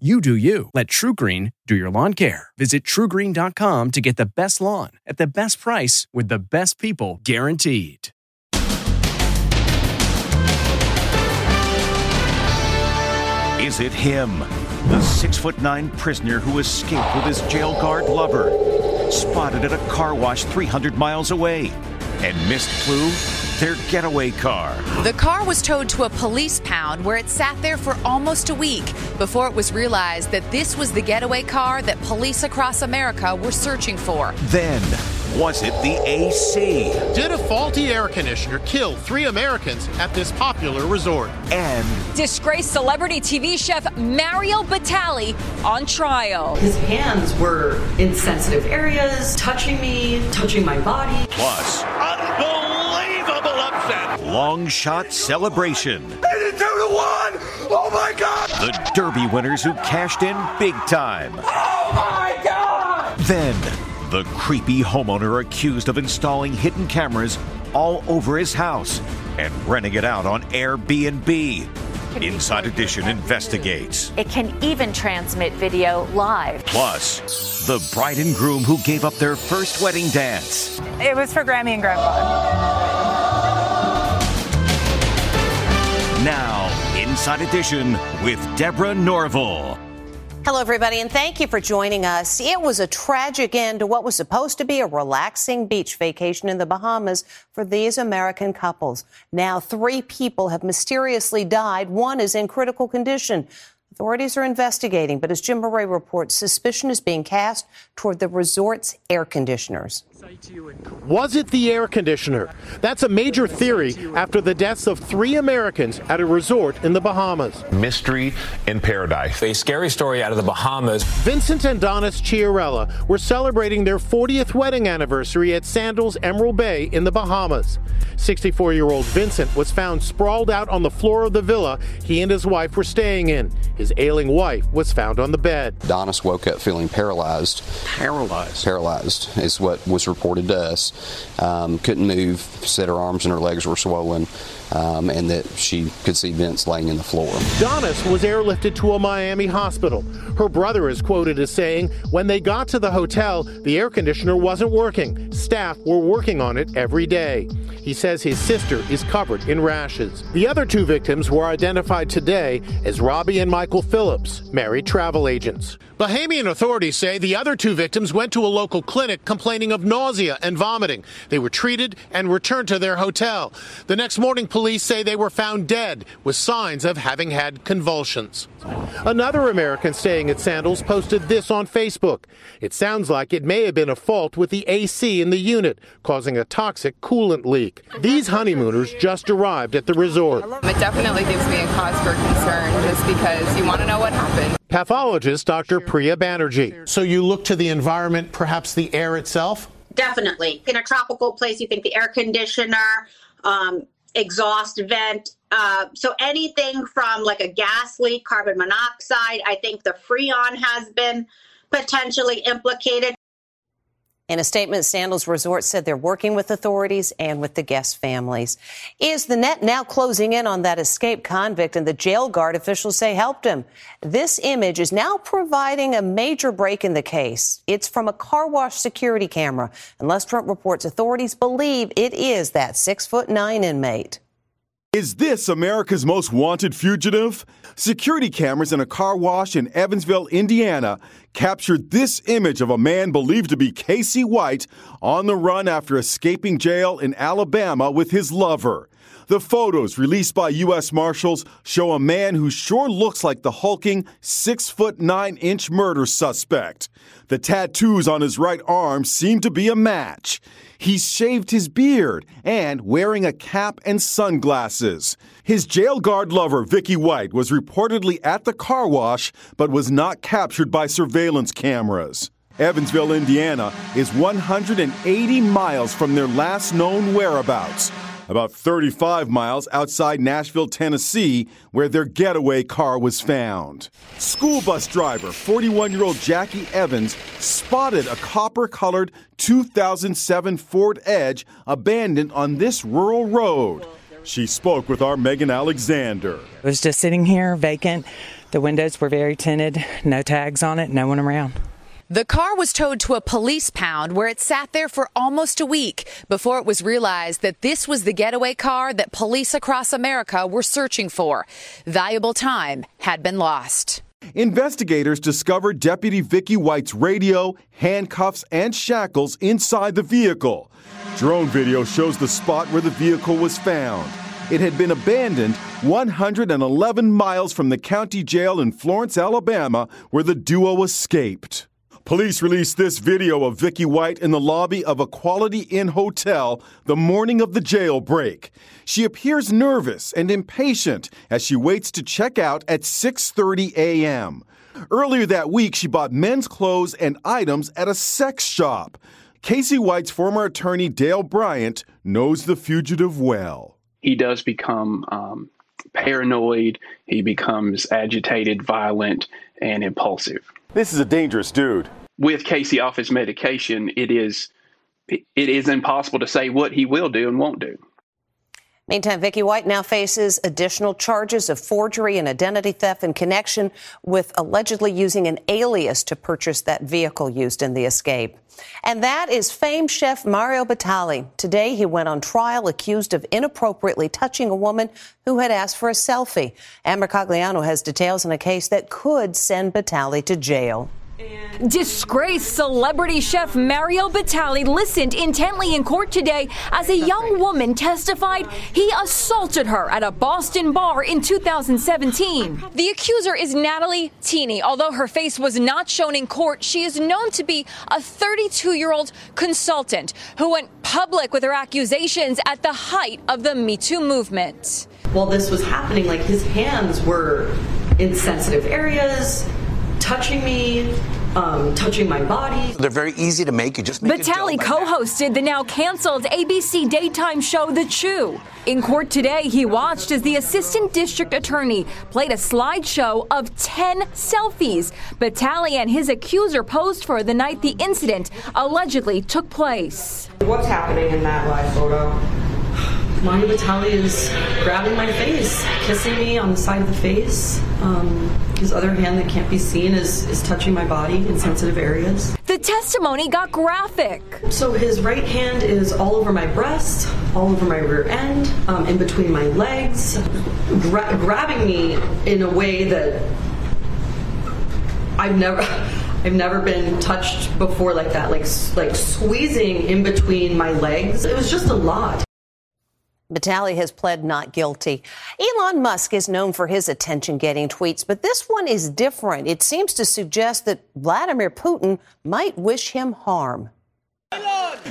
You do you. Let TruGreen do your lawn care. Visit trugreen.com to get the best lawn at the best price with the best people guaranteed. Is it him? The six foot nine prisoner who escaped with his jail guard lover, spotted at a car wash 300 miles away, and missed clue their getaway car. The car was towed to a police pound where it sat there for almost a week before it was realized that this was the getaway car that police across America were searching for. Then, was it the AC? Did a faulty air conditioner kill three Americans at this popular resort? And Disgraced celebrity TV chef Mario Batali on trial. His hands were in sensitive areas, touching me, touching my body. plus, Unbelievable upset. Long shot celebration. 82 to 1. Oh my God. The Derby winners who cashed in big time. Oh my God. Then, the creepy homeowner accused of installing hidden cameras all over his house and renting it out on Airbnb. Inside Edition investigates. It can even transmit video live. Plus, the bride and groom who gave up their first wedding dance. It was for Grammy and Grandpa. Now, Inside Edition with Deborah Norville. Hello, everybody, and thank you for joining us. It was a tragic end to what was supposed to be a relaxing beach vacation in the Bahamas for these American couples. Now, three people have mysteriously died. One is in critical condition. Authorities are investigating, but as Jim Murray reports, suspicion is being cast toward the resort's air conditioners. Was it the air conditioner? That's a major theory after the deaths of three Americans at a resort in the Bahamas. Mystery in Paradise. A scary story out of the Bahamas. Vincent and Donnis Chiarella were celebrating their 40th wedding anniversary at Sandals Emerald Bay in the Bahamas. 64 year old Vincent was found sprawled out on the floor of the villa he and his wife were staying in. His ailing wife was found on the bed. Donnis woke up feeling paralyzed. Paralyzed. Paralyzed is what was reported to us. Um, couldn't move, said her arms and her legs were swollen, um, and that she could see Vince laying in the floor. Donnis was airlifted to a Miami hospital. Her brother is quoted as saying, When they got to the hotel, the air conditioner wasn't working. Staff were working on it every day. He says his sister is covered in rashes. The other two victims were identified today as Robbie and Michael Phillips, married travel agents. Bahamian authorities say the other two victims went to a local clinic complaining of nausea and vomiting. They were treated and returned to their hotel. The next morning, police say they were found dead with signs of having had convulsions. Another American staying at Sandals posted this on Facebook. It sounds like it may have been a fault with the AC in the unit, causing a toxic coolant leak. These honeymooners just arrived at the resort. It definitely gives me a cause for concern just because you want to know what happened. Pathologist Dr. Priya Banerjee. So you look to the environment, perhaps the air itself? Definitely. In a tropical place, you think the air conditioner, um, exhaust vent. Uh, so anything from like a gas leak, carbon monoxide, I think the Freon has been potentially implicated. In a statement, Sandals Resort said they're working with authorities and with the guest families. Is the net now closing in on that escaped convict and the jail guard officials say helped him? This image is now providing a major break in the case. It's from a car wash security camera. And Les Trent reports authorities believe it is that six foot nine inmate. Is this America's most wanted fugitive? Security cameras in a car wash in Evansville, Indiana, captured this image of a man believed to be Casey White on the run after escaping jail in Alabama with his lover. The photos released by U.S. Marshals show a man who sure looks like the hulking six foot nine inch murder suspect. The tattoos on his right arm seem to be a match. He's shaved his beard and wearing a cap and sunglasses. His jail guard lover, Vicky White, was reportedly at the car wash but was not captured by surveillance cameras. Evansville, Indiana is 180 miles from their last known whereabouts about 35 miles outside Nashville, Tennessee, where their getaway car was found. School bus driver, 41 year old Jackie Evans, spotted a copper colored 2007 Ford Edge abandoned on this rural road. She spoke with our Megan Alexander. It was just sitting here vacant. The windows were very tinted, no tags on it, no one around. The car was towed to a police pound where it sat there for almost a week before it was realized that this was the getaway car that police across America were searching for. Valuable time had been lost. Investigators discovered Deputy Vicky White's radio, handcuffs, and shackles inside the vehicle. Drone video shows the spot where the vehicle was found. It had been abandoned 111 miles from the county jail in Florence, Alabama, where the duo escaped. Police released this video of Vicky White in the lobby of a Quality Inn hotel the morning of the jailbreak. She appears nervous and impatient as she waits to check out at 6:30 a.m. Earlier that week, she bought men's clothes and items at a sex shop. Casey White's former attorney Dale Bryant knows the fugitive well. He does become um, paranoid. He becomes agitated, violent, and impulsive. This is a dangerous dude. With Casey off his medication, it is it is impossible to say what he will do and won't do. Meantime, Vicky White now faces additional charges of forgery and identity theft in connection with allegedly using an alias to purchase that vehicle used in the escape. And that is famed chef Mario Batali. Today, he went on trial accused of inappropriately touching a woman who had asked for a selfie. Ann Mercogliano has details in a case that could send Batali to jail. Disgraced celebrity chef Mario Batali listened intently in court today as a young woman testified he assaulted her at a Boston bar in 2017. The accuser is Natali Tene. Although her face was not shown in court, she is known to be a 32 year old consultant who went public with her accusations at the height of the Me Too movement. While this was happening, like his hands were in sensitive areas touching me, um, touching my body. They're very easy to make. You just make Batali co-hosted the now canceled ABC daytime show The Chew. In court today, he watched as the assistant district attorney played a slideshow of 10 selfies Batali and his accuser posed for the night the incident allegedly took place. What's happening in that live photo? Batali is grabbing my face, kissing me on the side of the face. Um, his other hand that can't be seen is, is touching my body in sensitive areas. The testimony got graphic. So his right hand is all over my breast, all over my rear end, um, in between my legs, gra- grabbing me in a way that I've never. I've never been touched before like that, like like squeezing in between my legs. It was just a lot. Batali has pled not guilty. Elon Musk is known for his attention getting tweets, but this one is different. It seems to suggest that Vladimir Putin might wish him harm.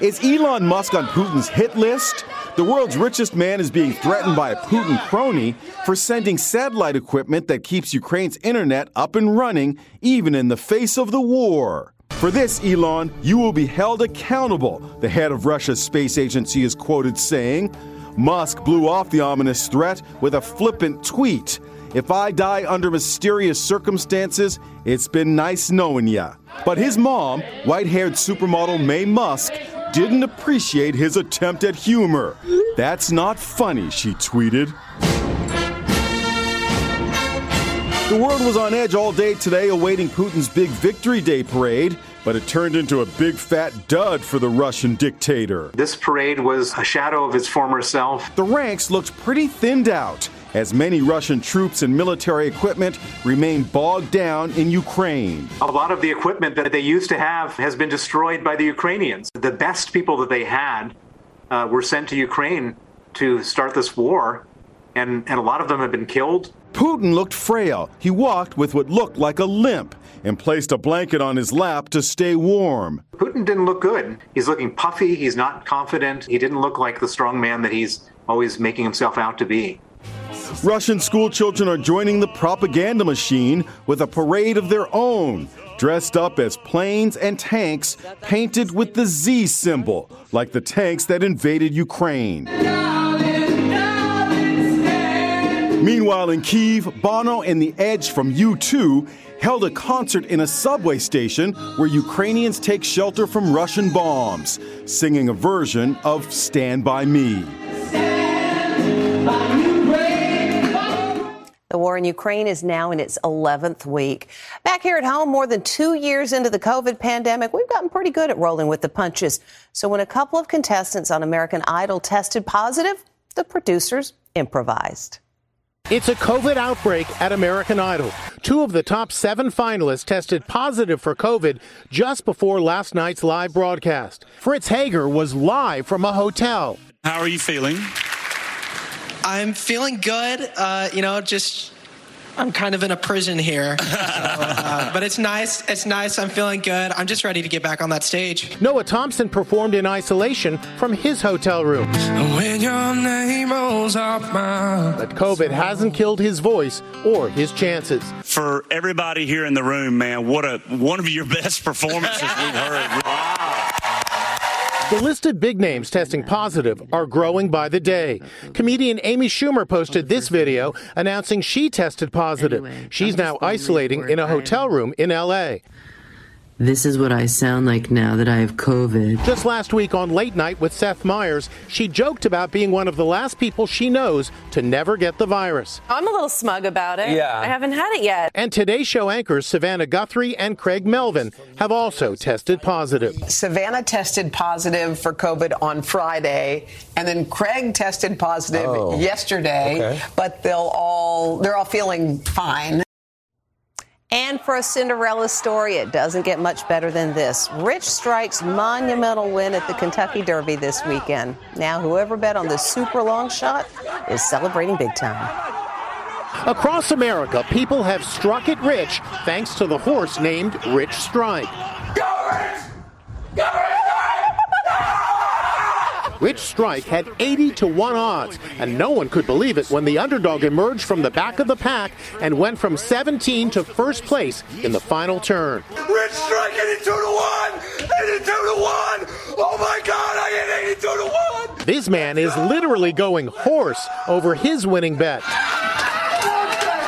Is Elon Musk on Putin's hit list? The world's richest man is being threatened by a Putin crony for sending satellite equipment that keeps Ukraine's internet up and running, even in the face of the war. For this, Elon, you will be held accountable, the head of Russia's space agency is quoted saying. Musk blew off the ominous threat with a flippant tweet. If I die under mysterious circumstances, it's been nice knowing ya. But his mom, white haired supermodel Mae Musk, didn't appreciate his attempt at humor. That's not funny, she tweeted. The world was on edge all day today awaiting Putin's big Victory Day parade, but it turned into a big fat dud for the Russian dictator. This parade was a shadow of his former self. The ranks looked pretty thinned out as many Russian troops and military equipment remain bogged down in Ukraine. A lot of the equipment that they used to have has been destroyed by the Ukrainians. The best people that they had uh, were sent to Ukraine to start this war, and, and a lot of them have been killed. Putin looked frail. He walked with what looked like a limp and placed a blanket on his lap to stay warm. Putin didn't look good. He's looking puffy. He's not confident. He didn't look like the strong man that he's always making himself out to be. Russian schoolchildren are joining the propaganda machine with a parade of their own, dressed up as planes and tanks painted with the Z symbol, like the tanks that invaded Ukraine. Meanwhile, in Kiev, Bono and The Edge from U2 held a concert in a subway station where Ukrainians take shelter from Russian bombs, singing a version of Stand By Me. The war in Ukraine is now in its 11th week. Back here at home, more than two years into the COVID pandemic, we've gotten pretty good at rolling with the punches. So when a couple of contestants on American Idol tested positive, the producers improvised. It's a COVID outbreak at American Idol. Two of the top seven finalists tested positive for COVID just before last night's live broadcast. Fritz Hager was live from a hotel. How are you feeling? I'm feeling good. Uh, you know, just I'm kind of in a prison here, so, uh, but it's nice. It's nice. I'm feeling good. I'm just ready to get back on that stage. Noah Thompson performed in isolation from his hotel room. When your name rolls off my. But COVID hasn't killed his voice or his chances. For everybody here in the room, man, what a one of your best performances we've heard. The listed big names testing positive are growing by the day. Comedian Amy Schumer posted this video announcing she tested positive. She's now isolating in a hotel room in LA. This is what I sound like now that I have COVID. Just last week on Late Night with Seth Meyers, she joked about being one of the last people she knows to never get the virus. I'm a little smug about it. Yeah. I haven't had it yet. And Today Show anchors Savannah Guthrie and Craig Melvin have also tested positive. Savannah tested positive for COVID on Friday, and then Craig tested positive Oh. yesterday. Okay. But they'll all they're all feeling fine. And for a Cinderella story, it doesn't get much better than this. Rich Strike's monumental win at the Kentucky Derby this weekend. Now, whoever bet on this super long shot is celebrating big time. Across America, people have struck it rich thanks to the horse named Rich Strike. Go Rich! Go Rich Strike had 80 to 1 odds, and no one could believe it when the underdog emerged from the back of the pack and went from 17 to first place in the final turn. Rich Strike 82 to 1! 82 to 1! Oh my god, I hit 82 to 1! This man is literally going horse over his winning bet.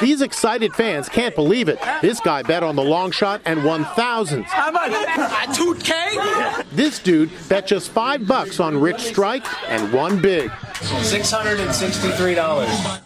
These excited fans can't believe it. This guy bet on the long shot and won thousands. How much? 2K? This dude bet just five bucks on Rich Strike and won big. $663.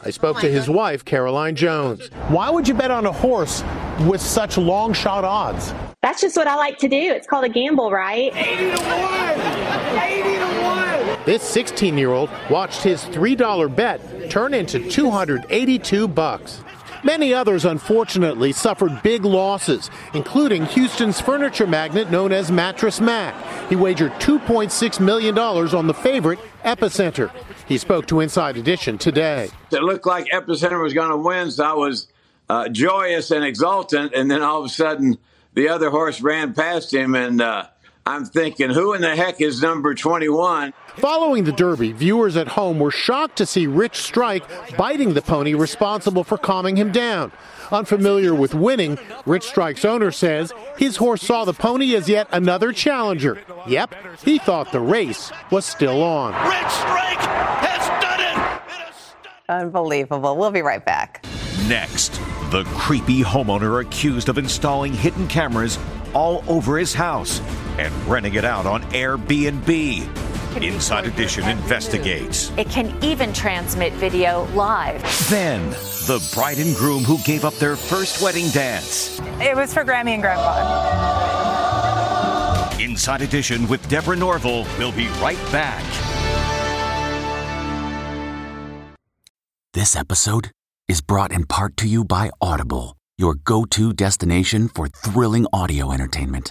I spoke to his wife, Caroline Jones. Why would you bet on a horse with such long shot odds? That's just what I like to do. It's called a gamble, right? 80 to 1! 80 to 1! This 16 year old watched his $3 bet turn into 282 bucks. Many others, unfortunately, suffered big losses, including Houston's furniture magnate known as Mattress Mac. He wagered $2.6 million on the favorite, Epicenter. He spoke to Inside Edition today. It looked like Epicenter was going to win, so I was uh, joyous and exultant. And then all of a sudden, the other horse ran past him, and uh, I'm thinking, who in the heck is number 21? Following the Derby, viewers at home were shocked to see Rich Strike biting the pony responsible for calming him down. Unfamiliar with winning, Rich Strike's owner says his horse saw the pony as yet another challenger. Yep, he thought the race was still on. Rich Strike has done it! Unbelievable. We'll be right back. Next, the creepy homeowner accused of installing hidden cameras all over his house and renting it out on Airbnb. Inside Edition investigates. It can even transmit video live. Then, the bride and groom who gave up their first wedding dance. It was for Grammy and Grandpa. Inside Edition with Deborah Norville. We'll be right back. This episode is brought in part to you by Audible, your go to destination for thrilling audio entertainment.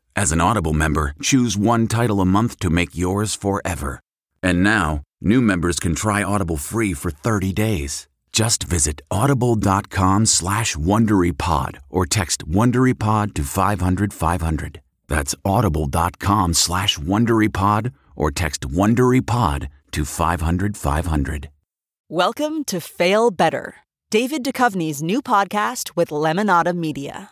as an Audible member, choose one title a month to make yours forever. And now, new members can try Audible free for 30 days. Just visit audible.com slash WonderyPod or text WonderyPod to 500, 500. That's audible.com slash WonderyPod or text WonderyPod to 500, 500. Welcome to Fail Better, David Duchovny's new podcast with Lemonada Media.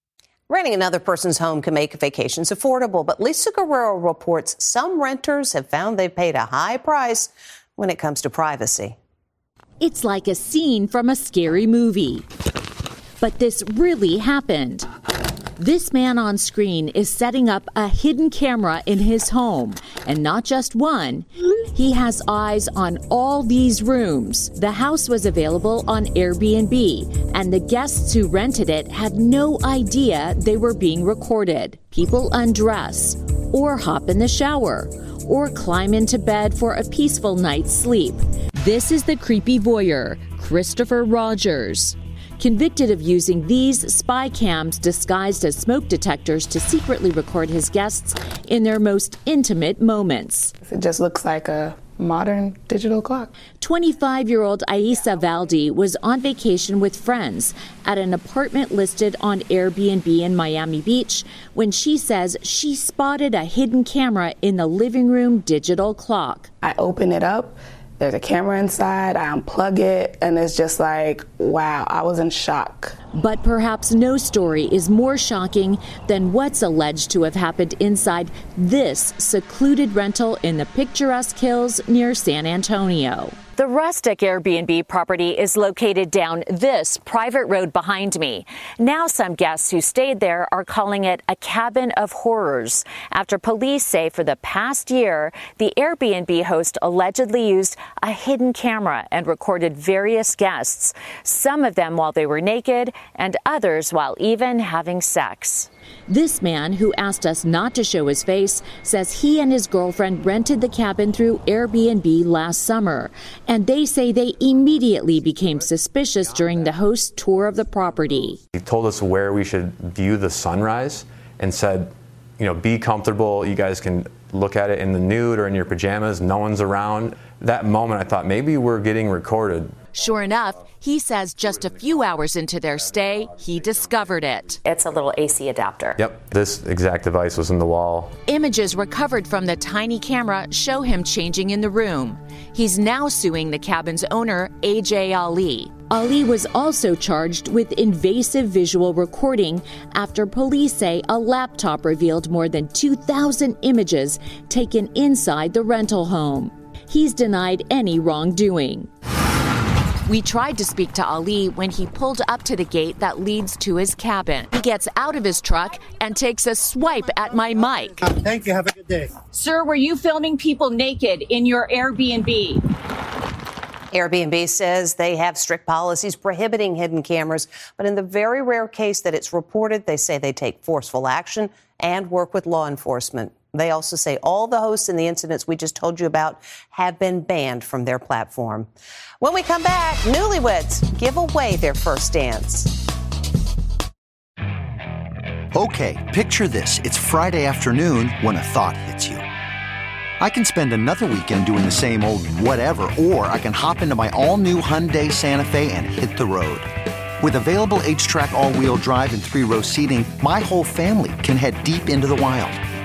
Renting another person's home can make vacations affordable, but Lisa Guerrero reports some renters have found they've paid a high price when it comes to privacy. It's like a scene from a scary movie. But this really happened. This man on screen is setting up a hidden camera in his home, and not just one. He has eyes on all these rooms. The house was available on Airbnb, and the guests who rented it had no idea they were being recorded. People undress, or hop in the shower, or climb into bed for a peaceful night's sleep. This is the creepy voyeur, Christopher Rogers convicted of using these spy cams disguised as smoke detectors to secretly record his guests in their most intimate moments. It just looks like a modern digital clock. 25 year old Aisa Valdi was on vacation with friends at an apartment listed on Airbnb in Miami Beach when she says she spotted a hidden camera in the living room digital clock. I open it up there's a camera inside, I unplug it, and it's just like, wow, I was in shock. But perhaps no story is more shocking than what's alleged to have happened inside this secluded rental in the picturesque hills near San Antonio. The rustic Airbnb property is located down this private road behind me. Now, some guests who stayed there are calling it a cabin of horrors after police say for the past year, the Airbnb host allegedly used a hidden camera and recorded various guests, some of them while they were naked and others while even having sex. This man, who asked us not to show his face, says he and his girlfriend rented the cabin through Airbnb last summer, and they say they immediately became suspicious during the host's tour of the property. He told us where we should view the sunrise and said, you know, be comfortable. You guys can look at it in the nude or in your pajamas. No one's around. That moment, I thought maybe we're getting recorded. Sure enough, he says just a few hours into their stay, he discovered it. It's a little AC adapter. Yep, this exact device was in the wall. Images recovered from the tiny camera show him changing in the room. He's now suing the cabin's owner, AJ Ali. Ali was also charged with invasive visual recording after police say a laptop revealed more than 2,000 images taken inside the rental home. He's denied any wrongdoing. We tried to speak to Ali when he pulled up to the gate that leads to his cabin. He gets out of his truck and takes a swipe at my mic. Uh, thank you. Have a good day. Sir, were you filming people naked in your Airbnb? Airbnb says they have strict policies prohibiting hidden cameras, but in the very rare case that it's reported, they say they take forceful action and work with law enforcement. They also say all the hosts in the incidents we just told you about have been banned from their platform. When we come back, newlyweds give away their first dance. Okay, picture this. It's Friday afternoon when a thought hits you. I can spend another weekend doing the same old whatever, or I can hop into my all new Hyundai Santa Fe and hit the road. With available HTRAC, all wheel drive, and three row seating, my whole family can head deep into the wild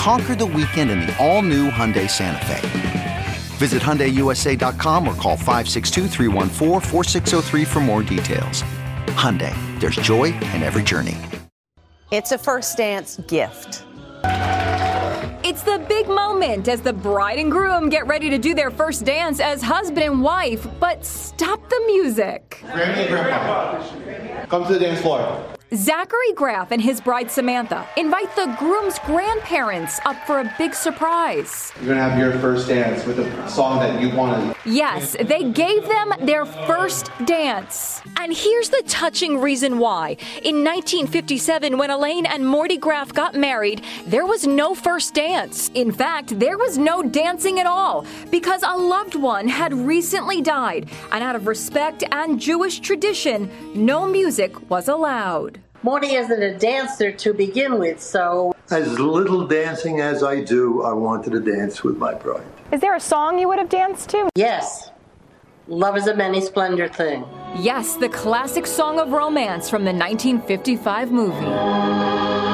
Conquer the weekend in the all-new Hyundai Santa Fe. Visit HyundaiUSA.com or call 562 for more details. Hyundai, there's joy in every journey. It's a first dance gift. It's the big moment as the bride and groom get ready to do their first dance as husband and wife, but stop the music. Granny and Grandpa, come to the dance floor. Zachary Graff and his bride Samantha invite the groom's grandparents up for a big surprise. You're gonna have your first dance with a song that you wanted. Yes, they gave them their first dance. And here's the touching reason why. In 1957, when Elaine and Morty Graff got married, there was no first dance. In fact, there was no dancing at all because a loved one had recently died. And out of respect and Jewish tradition, no music was allowed. Morty isn't a dancer to begin with, so. As little dancing as I do, I wanted to dance with my bride. Is there a song you would have danced to? Yes. Love is a many splendor thing. Yes, the classic song of romance from the 1955 movie.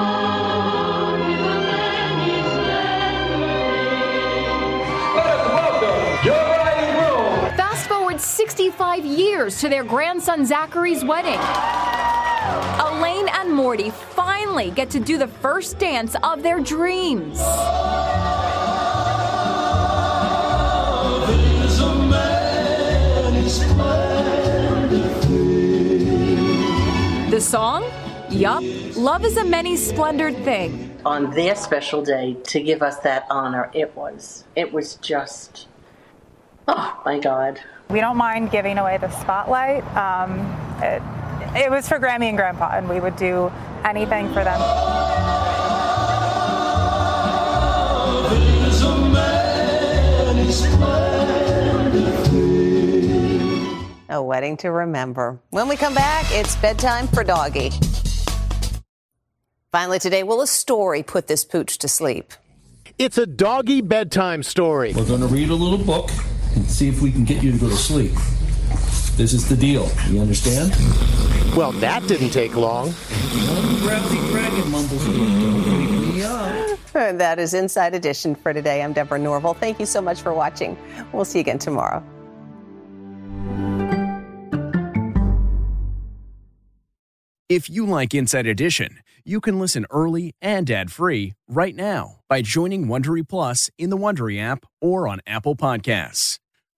65 years to their grandson Zachary's wedding. Elaine and Morty finally get to do the first dance of their dreams. The song? Yup, Love is a Many Splendored Thing. On their special day to give us that honor, it was. It was just. Oh my God. We don't mind giving away the spotlight. Um, it, it was for Grammy and Grandpa, and we would do anything for them. A wedding to remember. When we come back, it's bedtime for Doggy. Finally, today, will a story put this pooch to sleep? It's a doggy bedtime story. We're going to read a little book and see if we can get you to go to sleep. This is the deal. You understand? Well, that didn't take long. That is Inside Edition for today. I'm Deborah Norville. Thank you so much for watching. We'll see you again tomorrow. If you like Inside Edition, you can listen early and ad-free right now by joining Wondery Plus in the Wondery app or on Apple Podcasts.